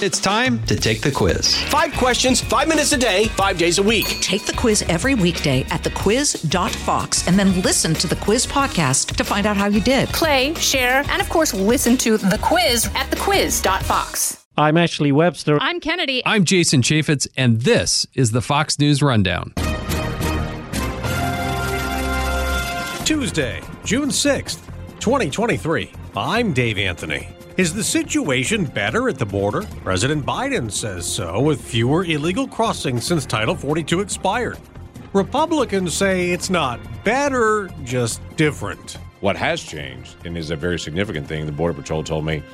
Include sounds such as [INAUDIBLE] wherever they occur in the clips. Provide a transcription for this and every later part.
It's time to take the quiz. Five questions, five minutes a day, five days a week. Take the quiz every weekday at thequiz.fox and then listen to the quiz podcast to find out how you did. Play, share, and of course, listen to the quiz at thequiz.fox. I'm Ashley Webster. I'm Kennedy. I'm Jason Chaffetz, and this is the Fox News Rundown. Tuesday, June 6th, 2023. I'm Dave Anthony. Is the situation better at the border? President Biden says so, with fewer illegal crossings since Title 42 expired. Republicans say it's not better, just different. What has changed, and is a very significant thing, the Border Patrol told me,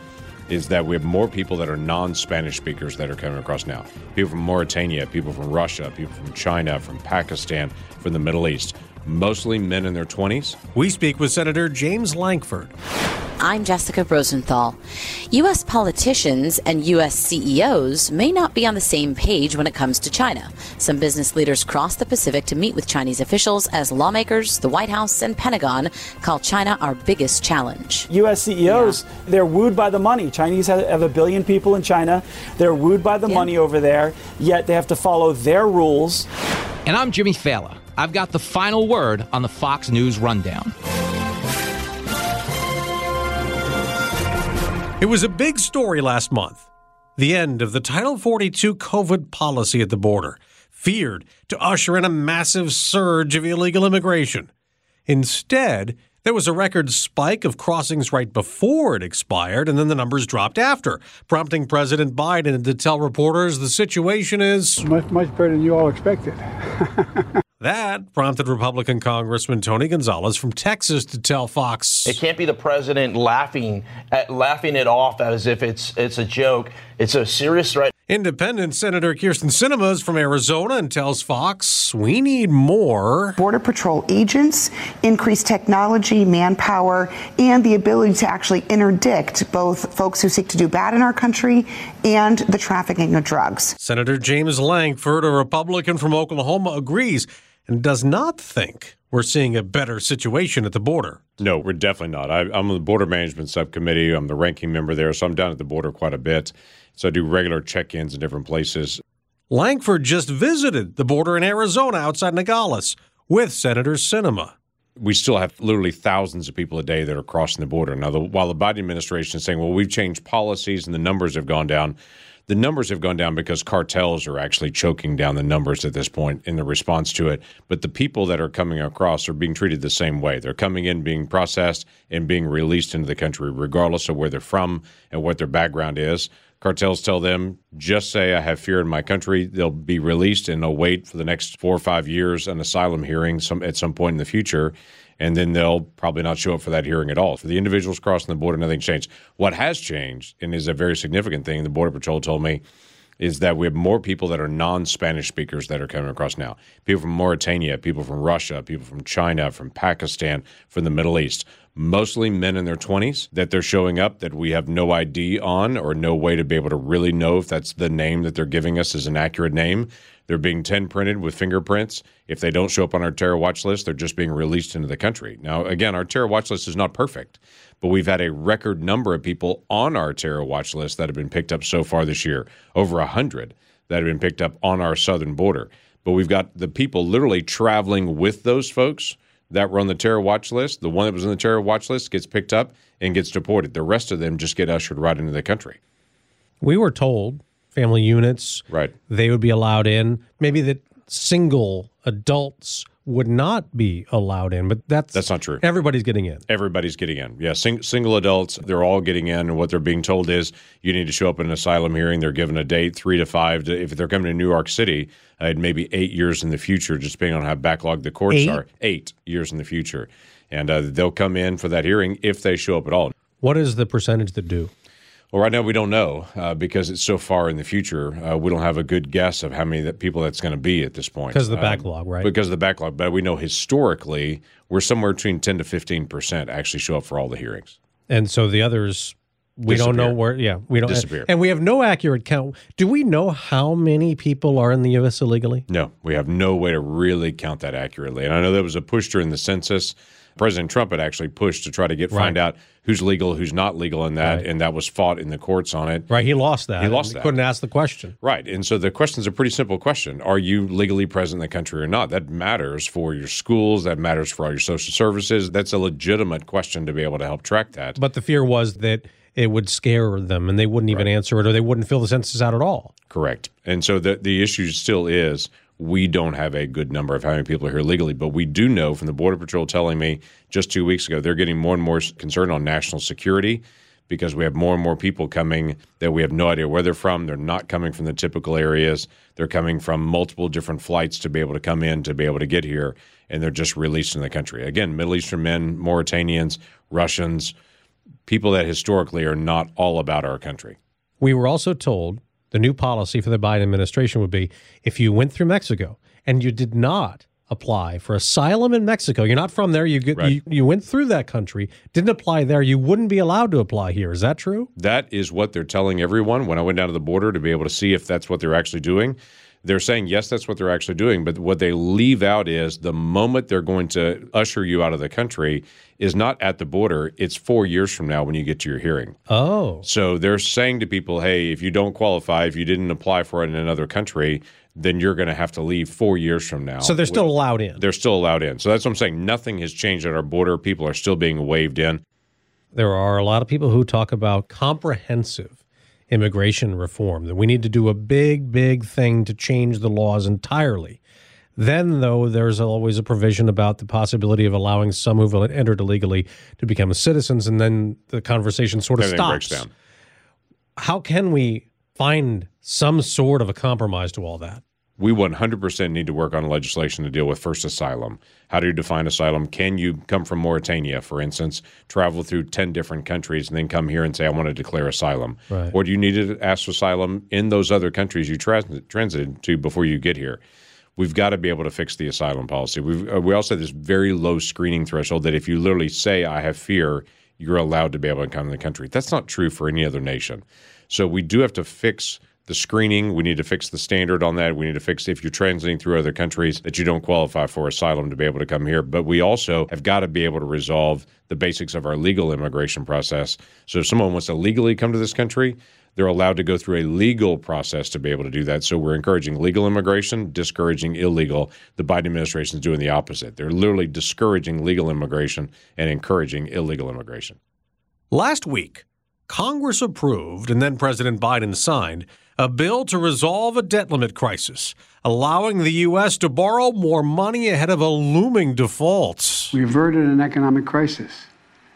is that we have more people that are non Spanish speakers that are coming across now. People from Mauritania, people from Russia, people from China, from Pakistan, from the Middle East. Mostly men in their 20s. We speak with Senator James Lankford. I'm Jessica Rosenthal. U.S. politicians and U.S. CEOs may not be on the same page when it comes to China. Some business leaders cross the Pacific to meet with Chinese officials as lawmakers, the White House, and Pentagon call China our biggest challenge. U.S. CEOs, yeah. they're wooed by the money. Chinese have a billion people in China. They're wooed by the yeah. money over there, yet they have to follow their rules. And I'm Jimmy Failla. I've got the final word on the Fox News Rundown. It was a big story last month. The end of the Title 42 COVID policy at the border, feared to usher in a massive surge of illegal immigration. Instead, there was a record spike of crossings right before it expired, and then the numbers dropped after, prompting President Biden to tell reporters the situation is much, much better than you all expected. [LAUGHS] That prompted Republican Congressman Tony Gonzalez from Texas to tell Fox, "It can't be the president laughing at laughing it off as if it's it's a joke. It's a serious threat." Independent Senator Kyrsten Sinema is from Arizona and tells Fox, "We need more border patrol agents, increased technology, manpower, and the ability to actually interdict both folks who seek to do bad in our country and the trafficking of drugs." Senator James Lankford, a Republican from Oklahoma, agrees and does not think we're seeing a better situation at the border. No, we're definitely not. I, am on the border management subcommittee. I'm the ranking member there, so I'm down at the border quite a bit. So I do regular check ins in different places. Lankford just visited the border in Arizona outside Nogales with Senator Sinema. We still have literally thousands of people a day that are crossing the border. Now, the, while the Biden administration is saying, well, we've changed policies and the numbers have gone down, the numbers have gone down because cartels are actually choking down the numbers at this point in the response to it. But the people that are coming across are being treated the same way. They're coming in, being processed, and being released into the country, regardless of where they're from and what their background is. Cartels tell them, just say I have fear in my country. They'll be released and they'll wait for the next four or five years an asylum hearing some, at some point in the future and then they'll probably not show up for that hearing at all. For the individuals crossing the border, nothing's changed. What has changed, and is a very significant thing, the Border Patrol told me, is that we have more people that are non Spanish speakers that are coming across now. People from Mauritania, people from Russia, people from China, from Pakistan, from the Middle East. Mostly men in their 20s that they're showing up that we have no ID on or no way to be able to really know if that's the name that they're giving us is an accurate name. They're being 10 printed with fingerprints. If they don't show up on our terror watch list, they're just being released into the country. Now, again, our terror watch list is not perfect, but we've had a record number of people on our terror watch list that have been picked up so far this year, over 100 that have been picked up on our southern border. But we've got the people literally traveling with those folks that were on the terror watch list. The one that was on the terror watch list gets picked up and gets deported. The rest of them just get ushered right into the country. We were told family units. Right. They would be allowed in. Maybe that single adults would not be allowed in, but that's that's not true. Everybody's getting in. Everybody's getting in. Yeah, sing, single adults, they're all getting in, and what they're being told is you need to show up in an asylum hearing. They're given a date, three to five. To, if they're coming to New York City, uh, maybe eight years in the future, just depending on how backlogged the courts eight? are. Eight years in the future, and uh, they'll come in for that hearing if they show up at all. What is the percentage that do? Well, right now we don't know uh, because it's so far in the future. Uh, we don't have a good guess of how many that people that's going to be at this point. Because of the backlog, uh, right? Because of the backlog. But we know historically we're somewhere between 10 to 15 percent actually show up for all the hearings. And so the others, we Disappear. don't know where. Yeah, we don't disappear, and, we have no accurate count. Do we know how many people are in the U.S. illegally? No, we have no way to really count that accurately. And I know there was a push during the census President Trump had actually pushed to try to get find out who's legal, who's not legal in that, Right. and that was fought in the courts on it. Right, he lost that. He lost that. Couldn't ask the question. Right. And so the question's a pretty simple question. Are you legally present in the country or not? That matters for your schools. That matters for all your social services. That's a legitimate question to be able to help track that. But the fear was that it would scare them and they wouldn't even answer it or they wouldn't fill the census out at all. Correct. And so the the issue still is we don't have a good number of how many people are here legally, but we do know from the Border Patrol telling me just two weeks ago they're getting more and more concerned on national security because we have more and more people coming that we have no idea where they're from. They're not coming from the typical areas. They're coming from multiple different flights to be able to come in to be able to get here, and they're just released in the country. Again, Middle Eastern men, Mauritanians, Russians, people that historically are not all about our country. We were also told the new policy for the Biden administration would be if you went through Mexico and you did not apply for asylum in Mexico, you're not from there, you get, you, you went through that country, didn't apply there, you wouldn't be allowed to apply here. Is that true? That is what they're telling everyone. When I went down to the border to be able to see if that's what they're actually doing, they're saying, yes, that's what they're actually doing. But what they leave out is the moment they're going to usher you out of the country is not at the border, it's four years from now when you get to your hearing. Oh. So they're saying to people, hey, if you don't qualify, if you didn't apply for it in another country, then you're going to have to leave four years from now. So they're still allowed in. They're still allowed in. So that's what I'm saying. Nothing has changed at our border. People are still being waved in. There are a lot of people who talk about comprehensive immigration reform, that we need to do a big, big thing to change the laws entirely. Then, though, there's always a provision about the possibility of allowing some who've entered illegally to become citizens, and then the conversation sort of Everything breaks stops. down. How can we find some sort of a compromise to all that? We 100% need to work on legislation to deal with first asylum. How do you define asylum? Can you come from Mauritania, for instance, travel through 10 different countries and then come here and say, I want to declare asylum? Right. Or do you need to ask for asylum in those other countries you trans- transited to before you get here? We've got to be able to fix the asylum policy. We've, uh, we also have this very low screening threshold that if you literally say, I have fear, you're allowed to be able to come to the country. That's not true for any other nation. So we do have to fix the screening. We need to fix the standard on that. We need to fix if you're transiting through other countries that you don't qualify for asylum to be able to come here. But we also have got to be able to resolve the basics of our legal immigration process. So if someone wants to legally come to this country, they're allowed to go through a legal process to be able to do that. So we're encouraging legal immigration, discouraging illegal. The Biden administration is doing the opposite. They're literally discouraging legal immigration and encouraging illegal immigration. Last week, Congress approved and then President Biden signed a bill to resolve a debt limit crisis, allowing the U.S. to borrow more money ahead of a looming default. We averted an economic crisis,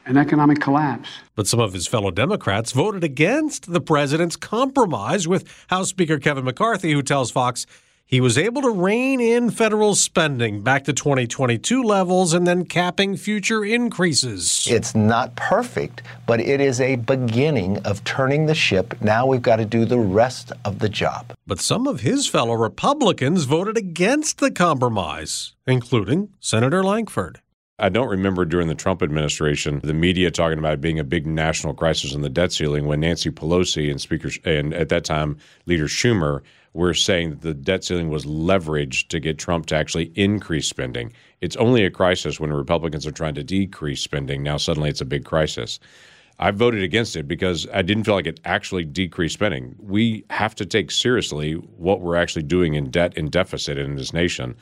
an economic collapse. But some of his fellow Democrats voted against the president's compromise with House Speaker Kevin McCarthy, who tells Fox he was able to rein in federal spending back to 2022 levels and then capping future increases. It's not perfect, but it is a beginning of turning the ship. Now we've got to do the rest of the job. But some of his fellow Republicans voted against the compromise, including Senator Lankford. I don't remember during the Trump administration the media talking about it being a big national crisis in the debt ceiling when Nancy Pelosi and Speaker and at that time Leader Schumer were saying that the debt ceiling was leveraged to get Trump to actually increase spending. It's only a crisis when Republicans are trying to decrease spending. Now suddenly it's a big crisis. I voted against it because I didn't feel like it actually decreased spending. We have to take seriously what we're actually doing in debt and deficit in this nation.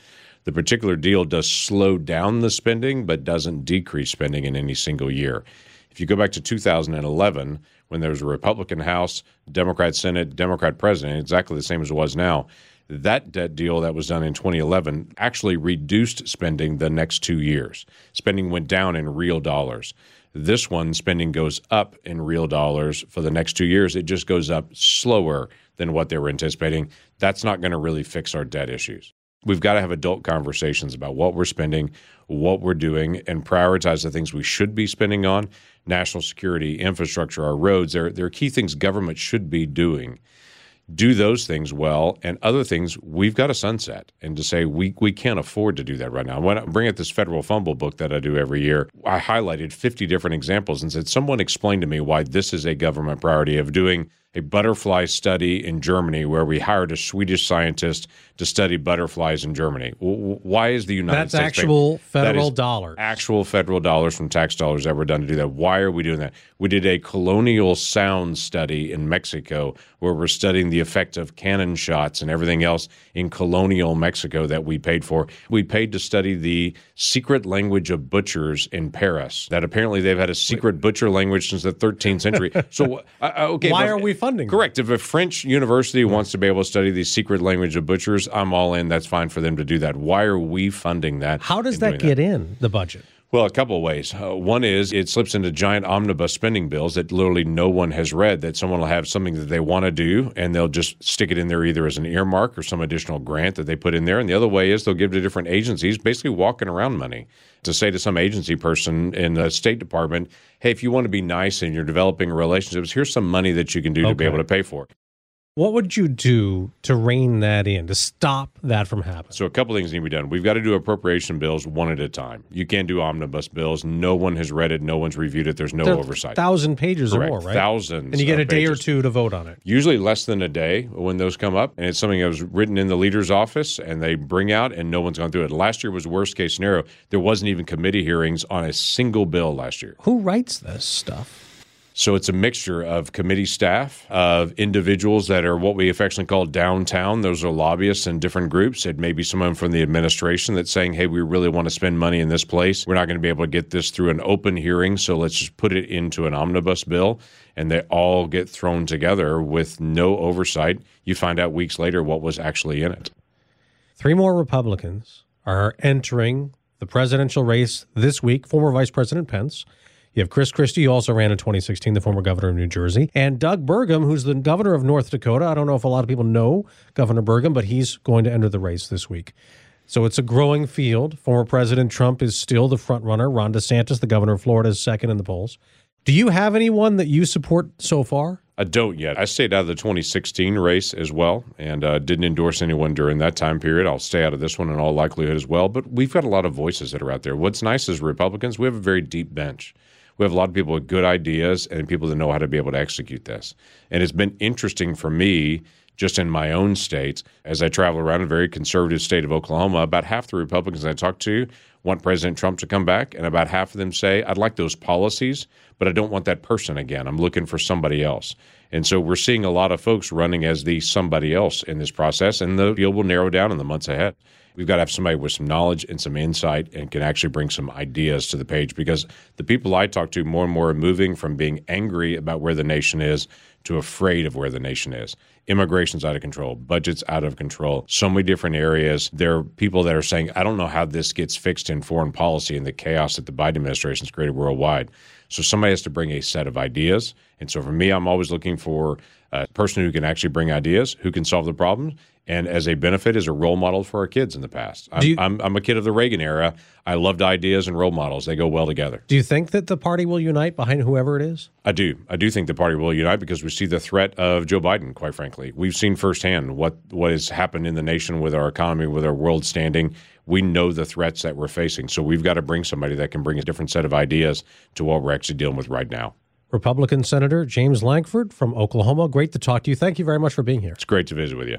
The particular deal does slow down the spending, but doesn't decrease spending in any single year. If you go back to 2011, when there was a Republican House, Democrat Senate, Democrat president, exactly the same as it was now, that debt deal that was done in 2011 actually reduced spending the next two years. Spending went down in real dollars. This one, spending goes up in real dollars for the next two years. It just goes up slower than what they were anticipating. That's not going to really fix our debt issues. We've got to have adult conversations about what we're spending, what we're doing, and prioritize the things we should be spending on national security, infrastructure, our roads. There, there are key things government should be doing. Do those things well, and other things we've got to sunset and to say we, we can't afford to do that right now. When I bring out this federal fumble book that I do every year, I highlighted 50 different examples and said, someone explain to me why this is a government priority of doing a butterfly study in Germany where we hired a Swedish scientist to study butterflies in Germany. Why is the United That's States actual federal that dollars. Actual federal dollars from tax dollars that were done to do that. Why are we doing that? We did a colonial sound study in Mexico where we're studying the effect of cannon shots and everything else in colonial Mexico that we paid for. We paid to study the secret language of butchers in Paris. That apparently they've had a secret butcher language since the 13th century. [LAUGHS] So, uh, okay, why but- are we funding? Correct. If a French university wants to be able to study the secret language of butchers, I'm all in. That's fine for them to do that. Why are we funding that? How does that get in the budget? Well, a couple of ways. Uh, one is it slips into giant omnibus spending bills that literally no one has read, that someone will have something that they want to do and they'll just stick it in there either as an earmark or some additional grant that they put in there. And the other way is they'll give to different agencies, basically walking around money to say to some agency person in the State Department, hey, if you want to be nice and you're developing relationships, here's some money that you can do to be able to pay for it. What would you do to rein that in, to stop that from happening? So a couple things need to be done. We've got to do appropriation bills one at a time. You can't do omnibus bills. No one has read it. No one's reviewed it. There's no They're oversight. Thousand pages Correct. or more, right? Thousands And you get a day or two to vote on it. Usually less than a day when those come up, and it's something that was written in the leader's office, and they bring out, and no one's gone through it. Last year was worst case scenario. There wasn't even committee hearings on a single bill last year. Who writes this stuff? So it's a mixture of committee staff, of individuals that are what we affectionately call downtown. Those are lobbyists and different groups. It may be someone from the administration that's saying, hey, we really want to spend money in this place. We're not going to be able to get this through an open hearing, so let's just put it into an omnibus bill. And they all get thrown together with no oversight. You find out weeks later what was actually in it. Three more Republicans are entering the presidential race this week. Former Vice President Pence. You have Chris Christie, who also ran in 2016, the former governor of New Jersey, and Doug Burgum, who's the governor of North Dakota. I don't know if a lot of people know Governor Burgum, but he's going to enter the race this week. So it's a growing field. Former President Trump is still the front runner. Ron DeSantis, the governor of Florida, is second in the polls. Do you have anyone that you support so far? I don't yet. I stayed out of the 2016 race as well and uh, didn't endorse anyone during that time period. I'll stay out of this one in all likelihood as well. But we've got a lot of voices that are out there. What's nice is Republicans, we have a very deep bench. We have a lot of people with good ideas and people that know how to be able to execute this. And it's been interesting for me just in my own state as I travel around a very conservative state of Oklahoma. About half the Republicans I talk to want President Trump to come back, and about half of them say, I'd like those policies, but I don't want that person again. I'm looking for somebody else. And so we're seeing a lot of folks running as the somebody else in this process, and the field will narrow down in the months ahead. We've got to have somebody with some knowledge and some insight and can actually bring some ideas to the page because the people I talk to more and more are moving from being angry about where the nation is to afraid of where the nation is. Immigration's out of control, budget's out of control, so many different areas. There are people that are saying, I don't know how this gets fixed in foreign policy and the chaos that the Biden administration's created worldwide. So somebody has to bring a set of ideas. And so for me, I'm always looking for a person who can actually bring ideas, who can solve the problems, and as a benefit, is a role model for our kids in the past. I'm, you- I'm, I'm a kid of the Reagan era. I loved ideas and role models. They go well together. Do you think that the party will unite behind whoever it is? I do. I do think the party will unite because we see the threat of Joe Biden, quite frankly. We've seen firsthand what, what has happened in the nation with our economy, with our world standing. We know the threats that we're facing. So we've got to bring somebody that can bring a different set of ideas to what we're actually dealing with right now. Republican Senator James Lankford from Oklahoma. Great to talk to you. Thank you very much for being here. It's great to visit with you.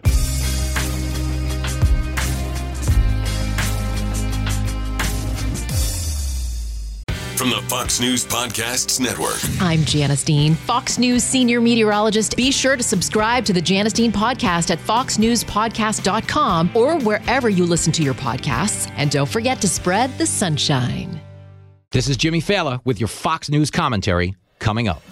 From the Fox News Podcasts Network. I'm Janice Dean, Fox News senior meteorologist. Be sure to subscribe to the Janice Dean podcast at foxnewspodcast.com or wherever you listen to your podcasts. And don't forget to spread the sunshine. This is Jimmy Failla with your Fox News commentary coming up.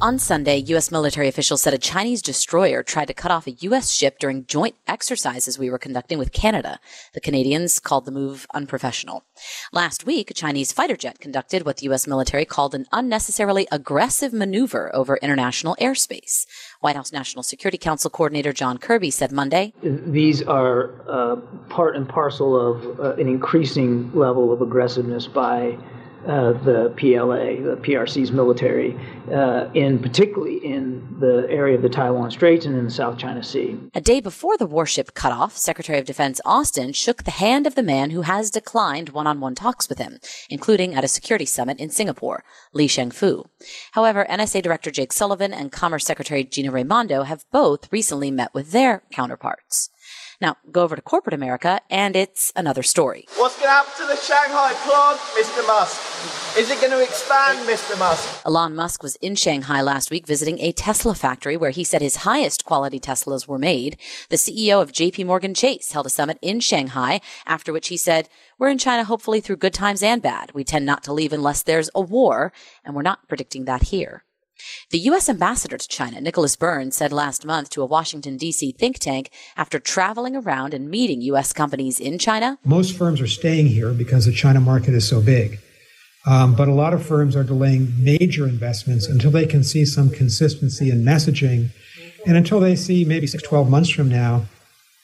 On Sunday, U.S. military officials said a Chinese destroyer tried to cut off a U.S. ship during joint exercises we were conducting with Canada. The Canadians called the move unprofessional. Last week, a Chinese fighter jet conducted what the U.S. military called an unnecessarily aggressive maneuver over international airspace. White House National Security Council Coordinator John Kirby said Monday These are uh, part and parcel of uh, an increasing level of aggressiveness by uh, the PLA, the PRC's military, uh, in particularly in the area of the Taiwan Straits and in the South China Sea. A day before the warship cut off, Secretary of Defense Austin shook the hand of the man who has declined one-on-one talks with him, including at a security summit in Singapore, Li Shangfu. However, NSA Director Jake Sullivan and Commerce Secretary Gina Raimondo have both recently met with their counterparts. Now, go over to corporate America, and it's another story. What's going to happen to the Shanghai plant, Mr. Musk? Is it going to expand, Mr. Musk? Elon Musk was in Shanghai last week visiting a Tesla factory where he said his highest quality Teslas were made. The CEO of JP Morgan Chase held a summit in Shanghai, after which he said, We're in China hopefully through good times and bad. We tend not to leave unless there's a war, and we're not predicting that here. The U.S. ambassador to China, Nicholas Burns, said last month to a Washington, D.C. think tank after traveling around and meeting U.S. companies in China. Most firms are staying here because the China market is so big. Um, but a lot of firms are delaying major investments until they can see some consistency in messaging and until they see maybe six, 12 months from now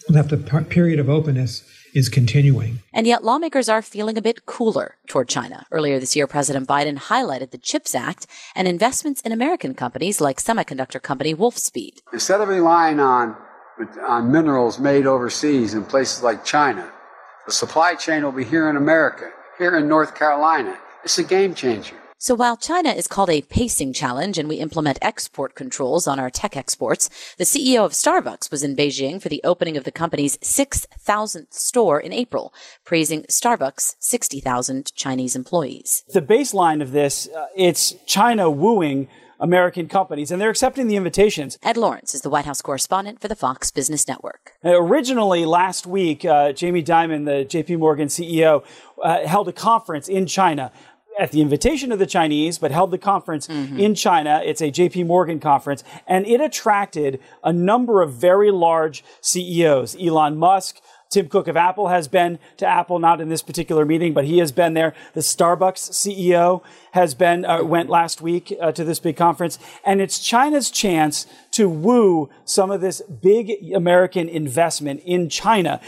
that the period of openness is continuing. And yet, lawmakers are feeling a bit cooler toward China. Earlier this year, President Biden highlighted the CHIPS Act and investments in American companies like semiconductor company Wolfspeed. Instead of relying on, on minerals made overseas in places like China, the supply chain will be here in America, here in North Carolina. It's a game changer. So while China is called a pacing challenge and we implement export controls on our tech exports, the CEO of Starbucks was in Beijing for the opening of the company's 6,000th store in April, praising Starbucks' 60,000 Chinese employees. The baseline of this, uh, it's China wooing American companies, and they're accepting the invitations. Ed Lawrence is the White House correspondent for the Fox Business Network. Uh, originally, last week, uh, Jamie Dimon, the JP Morgan CEO, uh, held a conference in China at the invitation of the Chinese, but held the conference mm-hmm. in China. It's a JP Morgan conference, and it attracted a number of very large CEOs. Elon Musk, Tim Cook of Apple has been to Apple, not in this particular meeting, but he has been there. The Starbucks CEO has been, uh, went last week uh, to this big conference. And it's China's chance to woo some of this big American investment in China.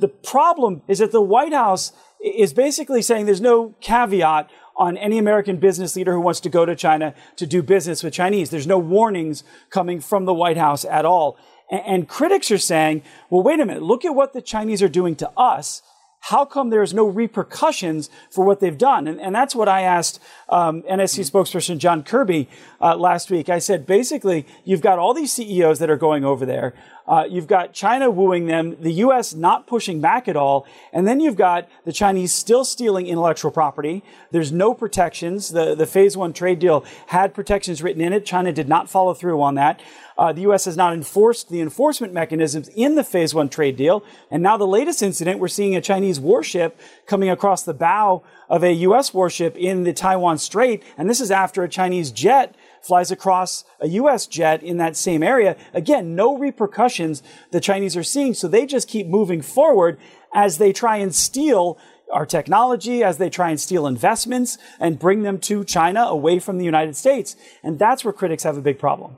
The problem is that the White House is basically saying there's no caveat on any American business leader who wants to go to China to do business with Chinese. There's no warnings coming from the White House at all. And, and critics are saying, well, wait a minute, look at what the Chinese are doing to us. How come there's no repercussions for what they've done? And, and that's what I asked um, NSC spokesperson John Kirby uh, last week. I said, basically, you've got all these CEOs that are going over there. Uh, you've got China wooing them, the U.S. not pushing back at all, and then you've got the Chinese still stealing intellectual property. There's no protections. The, the Phase One trade deal had protections written in it. China did not follow through on that. Uh, the U.S. has not enforced the enforcement mechanisms in the Phase One trade deal, and now the latest incident, we're seeing a Chinese warship coming across the bow of a U.S. warship in the Taiwan Strait, and this is after a Chinese jet flies across a U.S. jet in that same area. Again, no repercussions the Chinese are seeing, so they just keep moving forward as they try and steal our technology, as they try and steal investments and bring them to China away from the United States. And that's where critics have a big problem.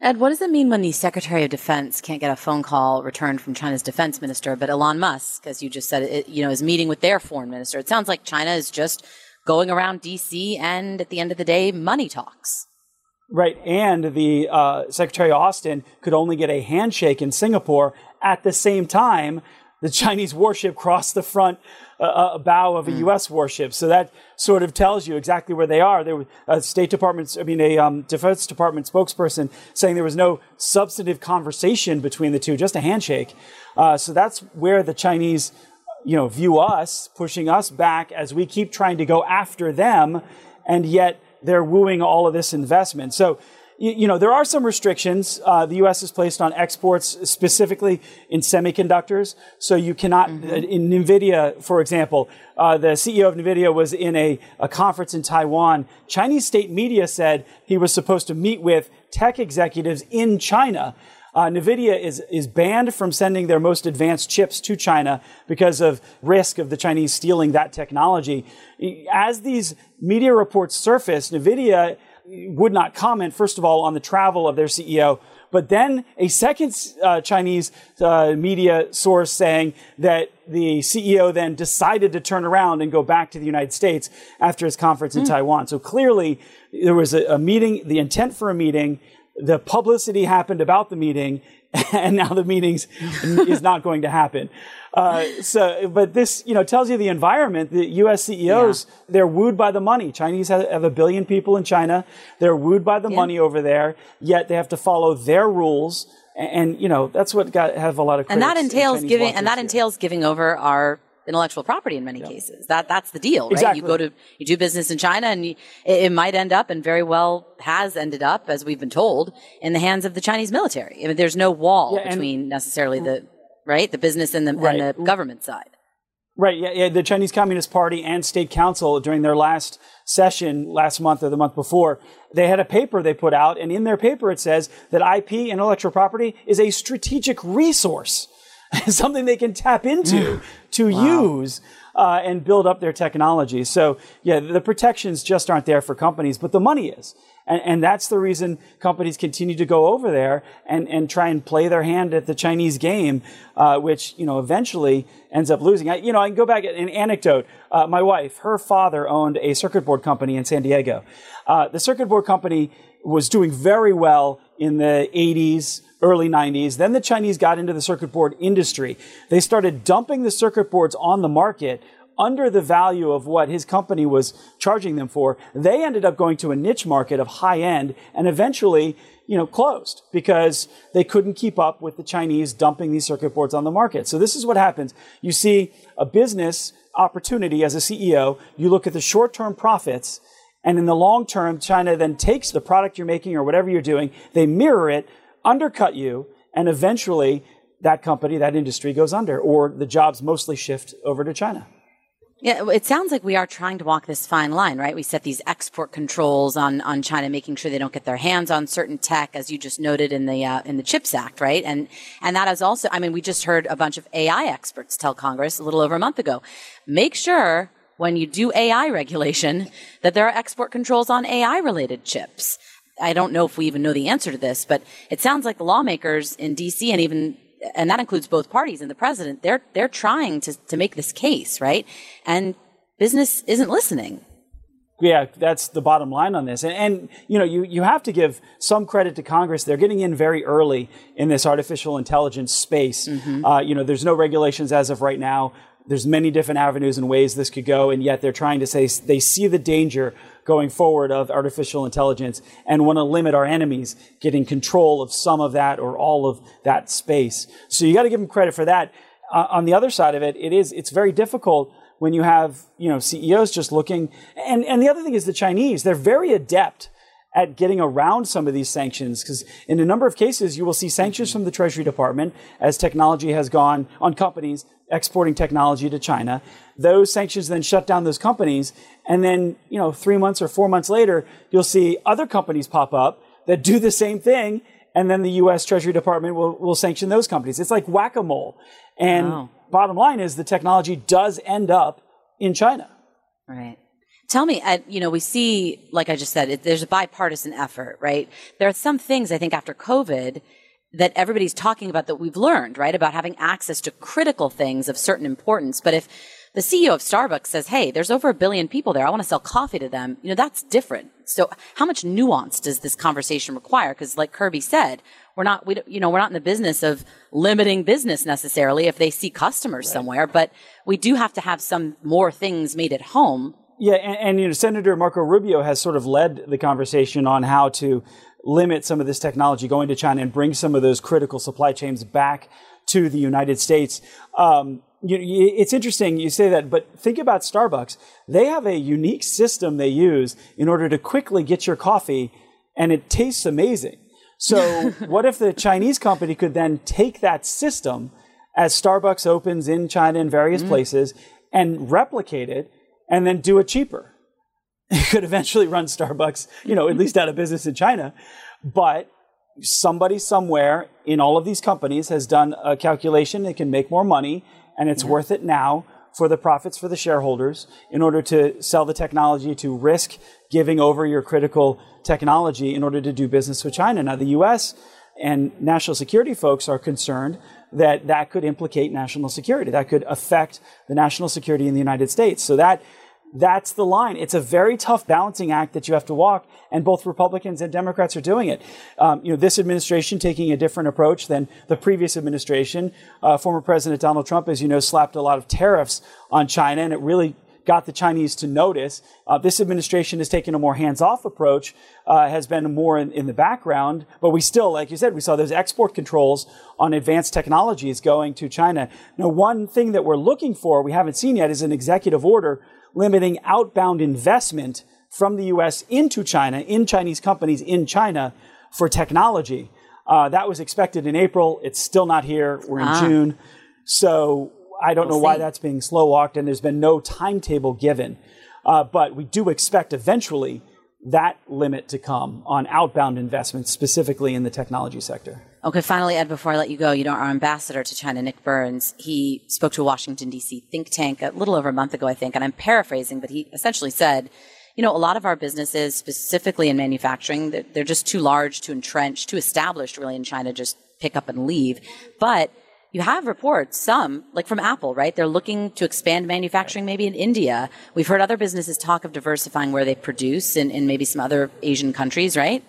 Ed, what does it mean when the Secretary of Defense can't get a phone call returned from China's defense minister, but Elon Musk, as you just said, it, you know, is meeting with their foreign minister? It sounds like China is just going around D.C. and at the end of the day, money talks. Right, and the uh, Secretary Austin could only get a handshake in Singapore at the same time the Chinese warship crossed the front uh, uh bow of a mm. U.S. warship. So that sort of tells you exactly where they are. There was a State Department, I mean, a um, Defense Department spokesperson saying there was no substantive conversation between the two, just a handshake. Uh, so that's where the Chinese, you know, view us, pushing us back as we keep trying to go after them, and yet they're wooing all of this investment. So, you, you know, there are some restrictions uh, the U.S. has placed on exports, specifically in semiconductors. So you cannot, mm-hmm. in NVIDIA, for example, uh, the CEO of NVIDIA was in a, a conference in Taiwan. Chinese state media said he was supposed to meet with tech executives in China. Uh, NVIDIA is, is banned from sending their most advanced chips to China because of risk of the Chinese stealing that technology. As these media reports surface, NVIDIA would not comment, first of all, on the travel of their CEO But then a second uh, Chinese uh, media source saying that the CEO then decided to turn around and go back to the United States after his conference in Hmm. Taiwan. So clearly, there was a, a meeting, the intent for a meeting, the publicity happened about the meeting, [LAUGHS] and now the meetings [LAUGHS] is not going to happen. Uh, so, but this, you know, tells you the environment. The U.S. CEOs, they're wooed by the money. Chinese have, have a billion people in China. They're wooed by the money over there. Yet they have to follow their rules, and, and, you know that's what got have a lot of and that entails giving and that here. entails giving over our intellectual property in many cases that that's the deal right Exactly. you go to you do business in china and you, it, it might end up and very well has ended up as we've been told in the hands of the chinese military i mean there's no wall Yeah, between necessarily the right the business and the, Right. and the government side Right. Yeah, yeah. The Chinese Communist Party and State Council during their last session last month or the month before, they had a paper they put out, and in their paper it says that IP, intellectual property, is a strategic resource, [LAUGHS] something they can tap into to use. Uh, and build up their technology. So, yeah, the protections just aren't there for companies, but the money is. And, and that's the reason companies continue to go over there and, and try and play their hand at the Chinese game, uh, which, you know, eventually ends up losing. I, you know, I can go back an anecdote. Uh, my wife, her father owned a circuit board company in San Diego. Uh, the circuit board company was doing very well in the 80s, early 90s. Then the Chinese got into the circuit board industry. They started dumping the circuit boards on the market under the value of what his company was charging them for. They ended up going to a niche market of high end and eventually, you know, closed because they couldn't keep up with the Chinese dumping these circuit boards on the market. So this is what happens. You see a business opportunity as a CEO, you look at the short-term profits and in the long term, China then takes the product you're making or whatever you're doing, they mirror it, undercut you, and eventually that company, that industry goes under, or the jobs mostly shift over to China. Yeah, it sounds like we are trying to walk this fine line, right? We set these export controls on, on China, making sure they don't get their hands on certain tech, as you just noted in the uh, in the Chips Act, right? And and that is also, I mean, we just heard a bunch of AI experts tell Congress a little over a month ago, make sure when you do AI regulation that there are export controls on AI related chips. I don't know if we even know the answer to this, but it sounds like the lawmakers in DC and even and that includes both parties and the president, they're they're trying to to make this case, right? And business isn't listening. Yeah, that's the bottom line on this. And, and you know, you, you have to give some credit to Congress. They're getting in very early in this artificial intelligence space. Uh, you know, there's no regulations as of right now. There's many different avenues and ways this could go, and yet they're trying to say they see the danger going forward of artificial intelligence and want to limit our enemies getting control of some of that or all of that space. So you got to give them credit for that. Uh, on the other side of it, it is it's very difficult when you have you know CEOs just looking. And and the other thing is the Chinese; they're very adept at getting around some of these sanctions because in a number of cases you will see sanctions from the Treasury Department as technology has gone on companies exporting technology to China. Those sanctions then shut down those companies, and then you know three months or four months later you'll see other companies pop up that do the same thing. And then the U.S. Treasury Department will, will sanction those companies. It's like whack a mole. And Wow. bottom line is the technology does end up in China. Right. Tell me, uh, you know, we see, like I just said, it, there's a bipartisan effort, right? There are some things I think after COVID that everybody's talking about that we've learned, right? About having access to critical things of certain importance. But if the CEO of Starbucks says, hey, there's over a billion people there, I want to sell coffee to them, you know, that's different. So how much nuance does this conversation require? Because like Kirby said, we're not, we, don't- you know, we're not in the business of limiting business necessarily if they see customers somewhere, but we do have to have some more things made at home Yeah, and, and you know, Senator Marco Rubio has sort of led the conversation on how to limit some of this technology going to China and bring some of those critical supply chains back to the United States. Um, you, it's interesting you say that, but think about Starbucks. They have a unique system they use in order to quickly get your coffee, and it tastes amazing. So, [LAUGHS] what if the Chinese company could then take that system as Starbucks opens in China in various places and replicate it and then do it cheaper? [LAUGHS] It could eventually run Starbucks, you know, at least out of business in China. But somebody somewhere in all of these companies has done a calculation that can make more money and it's worth it now for the profits for the shareholders in order to sell the technology to risk giving over your critical technology in order to do business with China. Now the US And national security folks are concerned that that could implicate national security. That could affect the national security in the United States. So that that's the line. It's a very tough balancing act that you have to walk, and both Republicans and Democrats are doing it. Um, you know, this administration taking a different approach than the previous administration. Uh, former President Donald Trump, as you know, slapped a lot of tariffs on China, and it really got the Chinese to notice. Uh, this administration has taken a more hands-off approach, uh, has been more in, in, the background, but we still, like you said, we saw those export controls on advanced technologies going to China. Now, one thing that we're looking for, we haven't seen yet, is an executive order limiting outbound investment from the U.S. into China, in Chinese companies in China for technology. Uh, that was expected in April. It's still not here. We're in ah. June. So I don't we'll know see. why that's being slow walked, and there's been no timetable given. Uh, but we do expect eventually that limit to come on outbound investments, specifically in the technology sector. Okay, finally, Ed, before I let you go, you know, our ambassador to China, Nick Burns, he spoke to a Washington, D.C. think tank a little over a month ago, I think, and I'm paraphrasing, but he essentially said, you know, a lot of our businesses, specifically in manufacturing, they're, they're just too large, too entrenched, too established really in China, just pick up and leave. But you have reports, some, like from Apple, right? They're looking to expand manufacturing maybe in India. We've heard other businesses talk of diversifying where they produce in, in maybe some other Asian countries, right?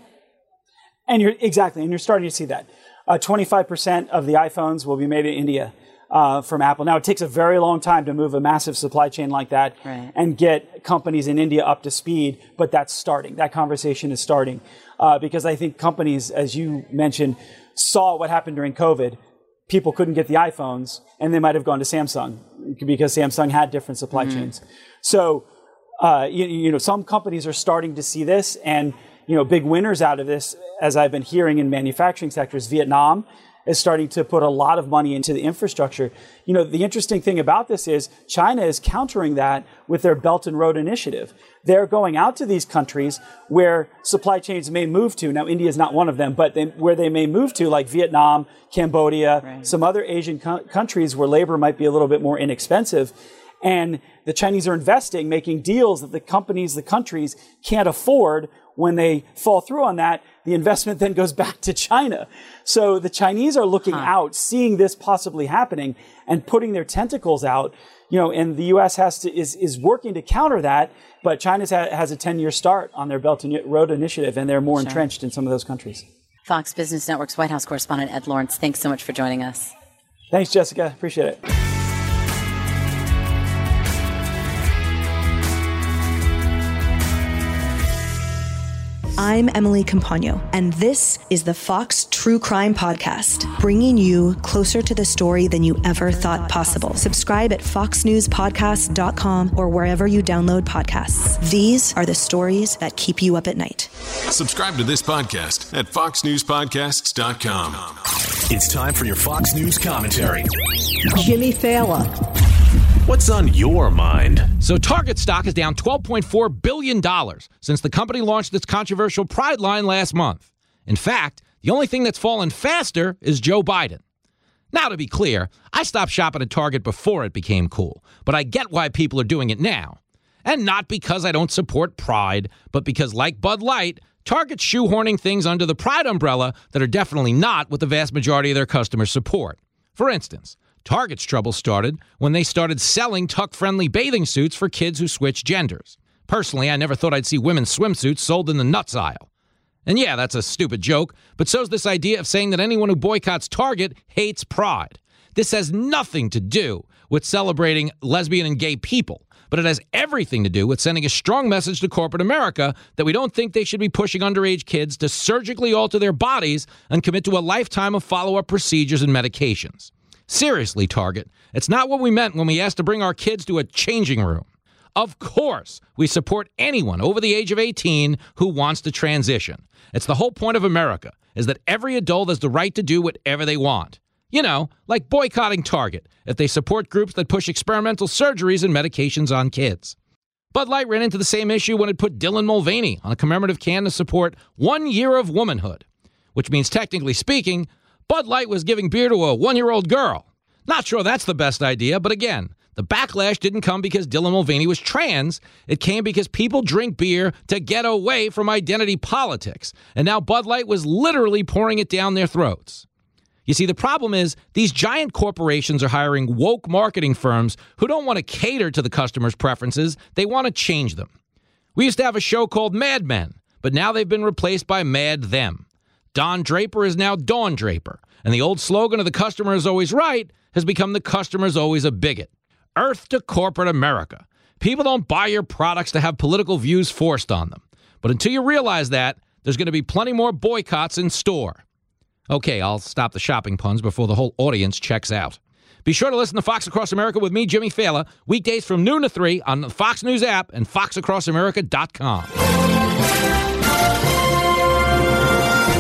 And you're exactly, and you're starting to see that. Uh, 25% of the iPhones will be made in India uh, from Apple. Now, it takes a very long time to move a massive supply chain like that right. and get companies in India up to speed, but that's starting. That conversation is starting uh, because I think companies, as you mentioned, saw what happened during COVID. People couldn't get the iPhones, and they might have gone to Samsung because Samsung had different supply mm-hmm. chains. So, uh, you, you know, some companies are starting to see this, and you know, big winners out of this, as I've been hearing in manufacturing sectors, Vietnam is starting to put a lot of money into the infrastructure. You know, the interesting thing about this is China is countering that with their Belt and Road Initiative. They're going out to these countries where supply chains may move to. Now, India is not one of them, but they, where they may move to, like Vietnam, Cambodia, right. some other Asian co- countries where labor might be a little bit more inexpensive. And the Chinese are investing, making deals that the companies, the countries can't afford when they fall through on that, the investment then goes [LAUGHS] back to China. So the Chinese are looking huh. out, seeing this possibly happening and putting their tentacles out. You know, and the U.S. has to is is working to counter that, but China ha- has a ten year start on their Belt and Road Initiative, and they're more sure. entrenched in some of those countries. Fox Business Network's White House correspondent Ed Lawrence, thanks so much for joining us. Thanks, Jessica. Appreciate it. I'm Emily Compagno, and this is the Fox True Crime Podcast, bringing you closer to the story than you ever thought possible. Subscribe at foxnewspodcast.com or wherever you download podcasts. These are the stories that keep you up at night. Subscribe to this podcast at foxnewspodcasts.com. It's time for your Fox News commentary. Jimmy Failla What's on your mind? So, Target stock is down $12.4 billion since the company launched its controversial Pride line last month. In fact, the only thing that's fallen faster is Joe Biden. Now, to be clear, I stopped shopping at Target before it became cool, but I get why people are doing it now. And not because I don't support Pride, but because, like Bud Light, Target's shoehorning things under the Pride umbrella that are definitely not what the vast majority of their customers support. For instance, Target's trouble started when they started selling tuck friendly bathing suits for kids who switch genders. Personally, I never thought I'd see women's swimsuits sold in the nuts aisle. And yeah, that's a stupid joke, but so's this idea of saying that anyone who boycotts Target hates pride. This has nothing to do with celebrating lesbian and gay people, but it has everything to do with sending a strong message to corporate America that we don't think they should be pushing underage kids to surgically alter their bodies and commit to a lifetime of follow up procedures and medications. Seriously, Target, it's not what we meant when we asked to bring our kids to a changing room. Of course, we support anyone over the age of 18 who wants to transition. It's the whole point of America is that every adult has the right to do whatever they want. You know, like boycotting Target if they support groups that push experimental surgeries and medications on kids. Bud Light ran into the same issue when it put Dylan Mulvaney on a commemorative can to support one year of womanhood, which means, technically speaking, Bud Light was giving beer to a one year old girl. Not sure that's the best idea, but again, The backlash didn't come because Dylan Mulvaney was trans. It came because people drink beer to get away from identity politics. And now Bud Light was literally pouring it down their throats. You see, the problem is these giant corporations are hiring woke marketing firms who don't want to cater to the customer's preferences, they want to change them. We used to have a show called Mad Men, but now they've been replaced by Mad Them. Don Draper is now Dawn Draper, and the old slogan of the customer is always right has become the customer's always a bigot. Earth to corporate America. People don't buy your products to have political views forced on them. But until you realize that, there's going to be plenty more boycotts in store. Okay, I'll stop the shopping puns before the whole audience checks out. Be sure to listen to Fox Across America with me, Jimmy Failla, weekdays from noon to 3 on the Fox News app and foxacrossamerica.com.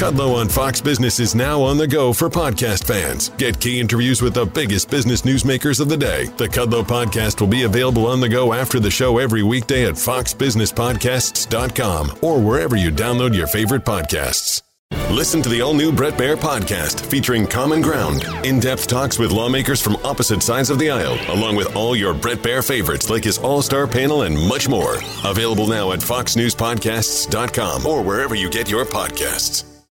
Kudlow on Fox Business is now on the go for podcast fans. Get key interviews with the biggest business newsmakers of the day. The Kudlow podcast will be available on the go after the show every weekday at foxbusinesspodcasts.com or wherever you download your favorite podcasts. Listen to the all new Bret Baier podcast featuring Common Ground, in depth talks with lawmakers from opposite sides of the aisle, along with all your Bret Baier favorites like his all star panel and much more. Available now at foxnewspodcasts.com or wherever you get your podcasts.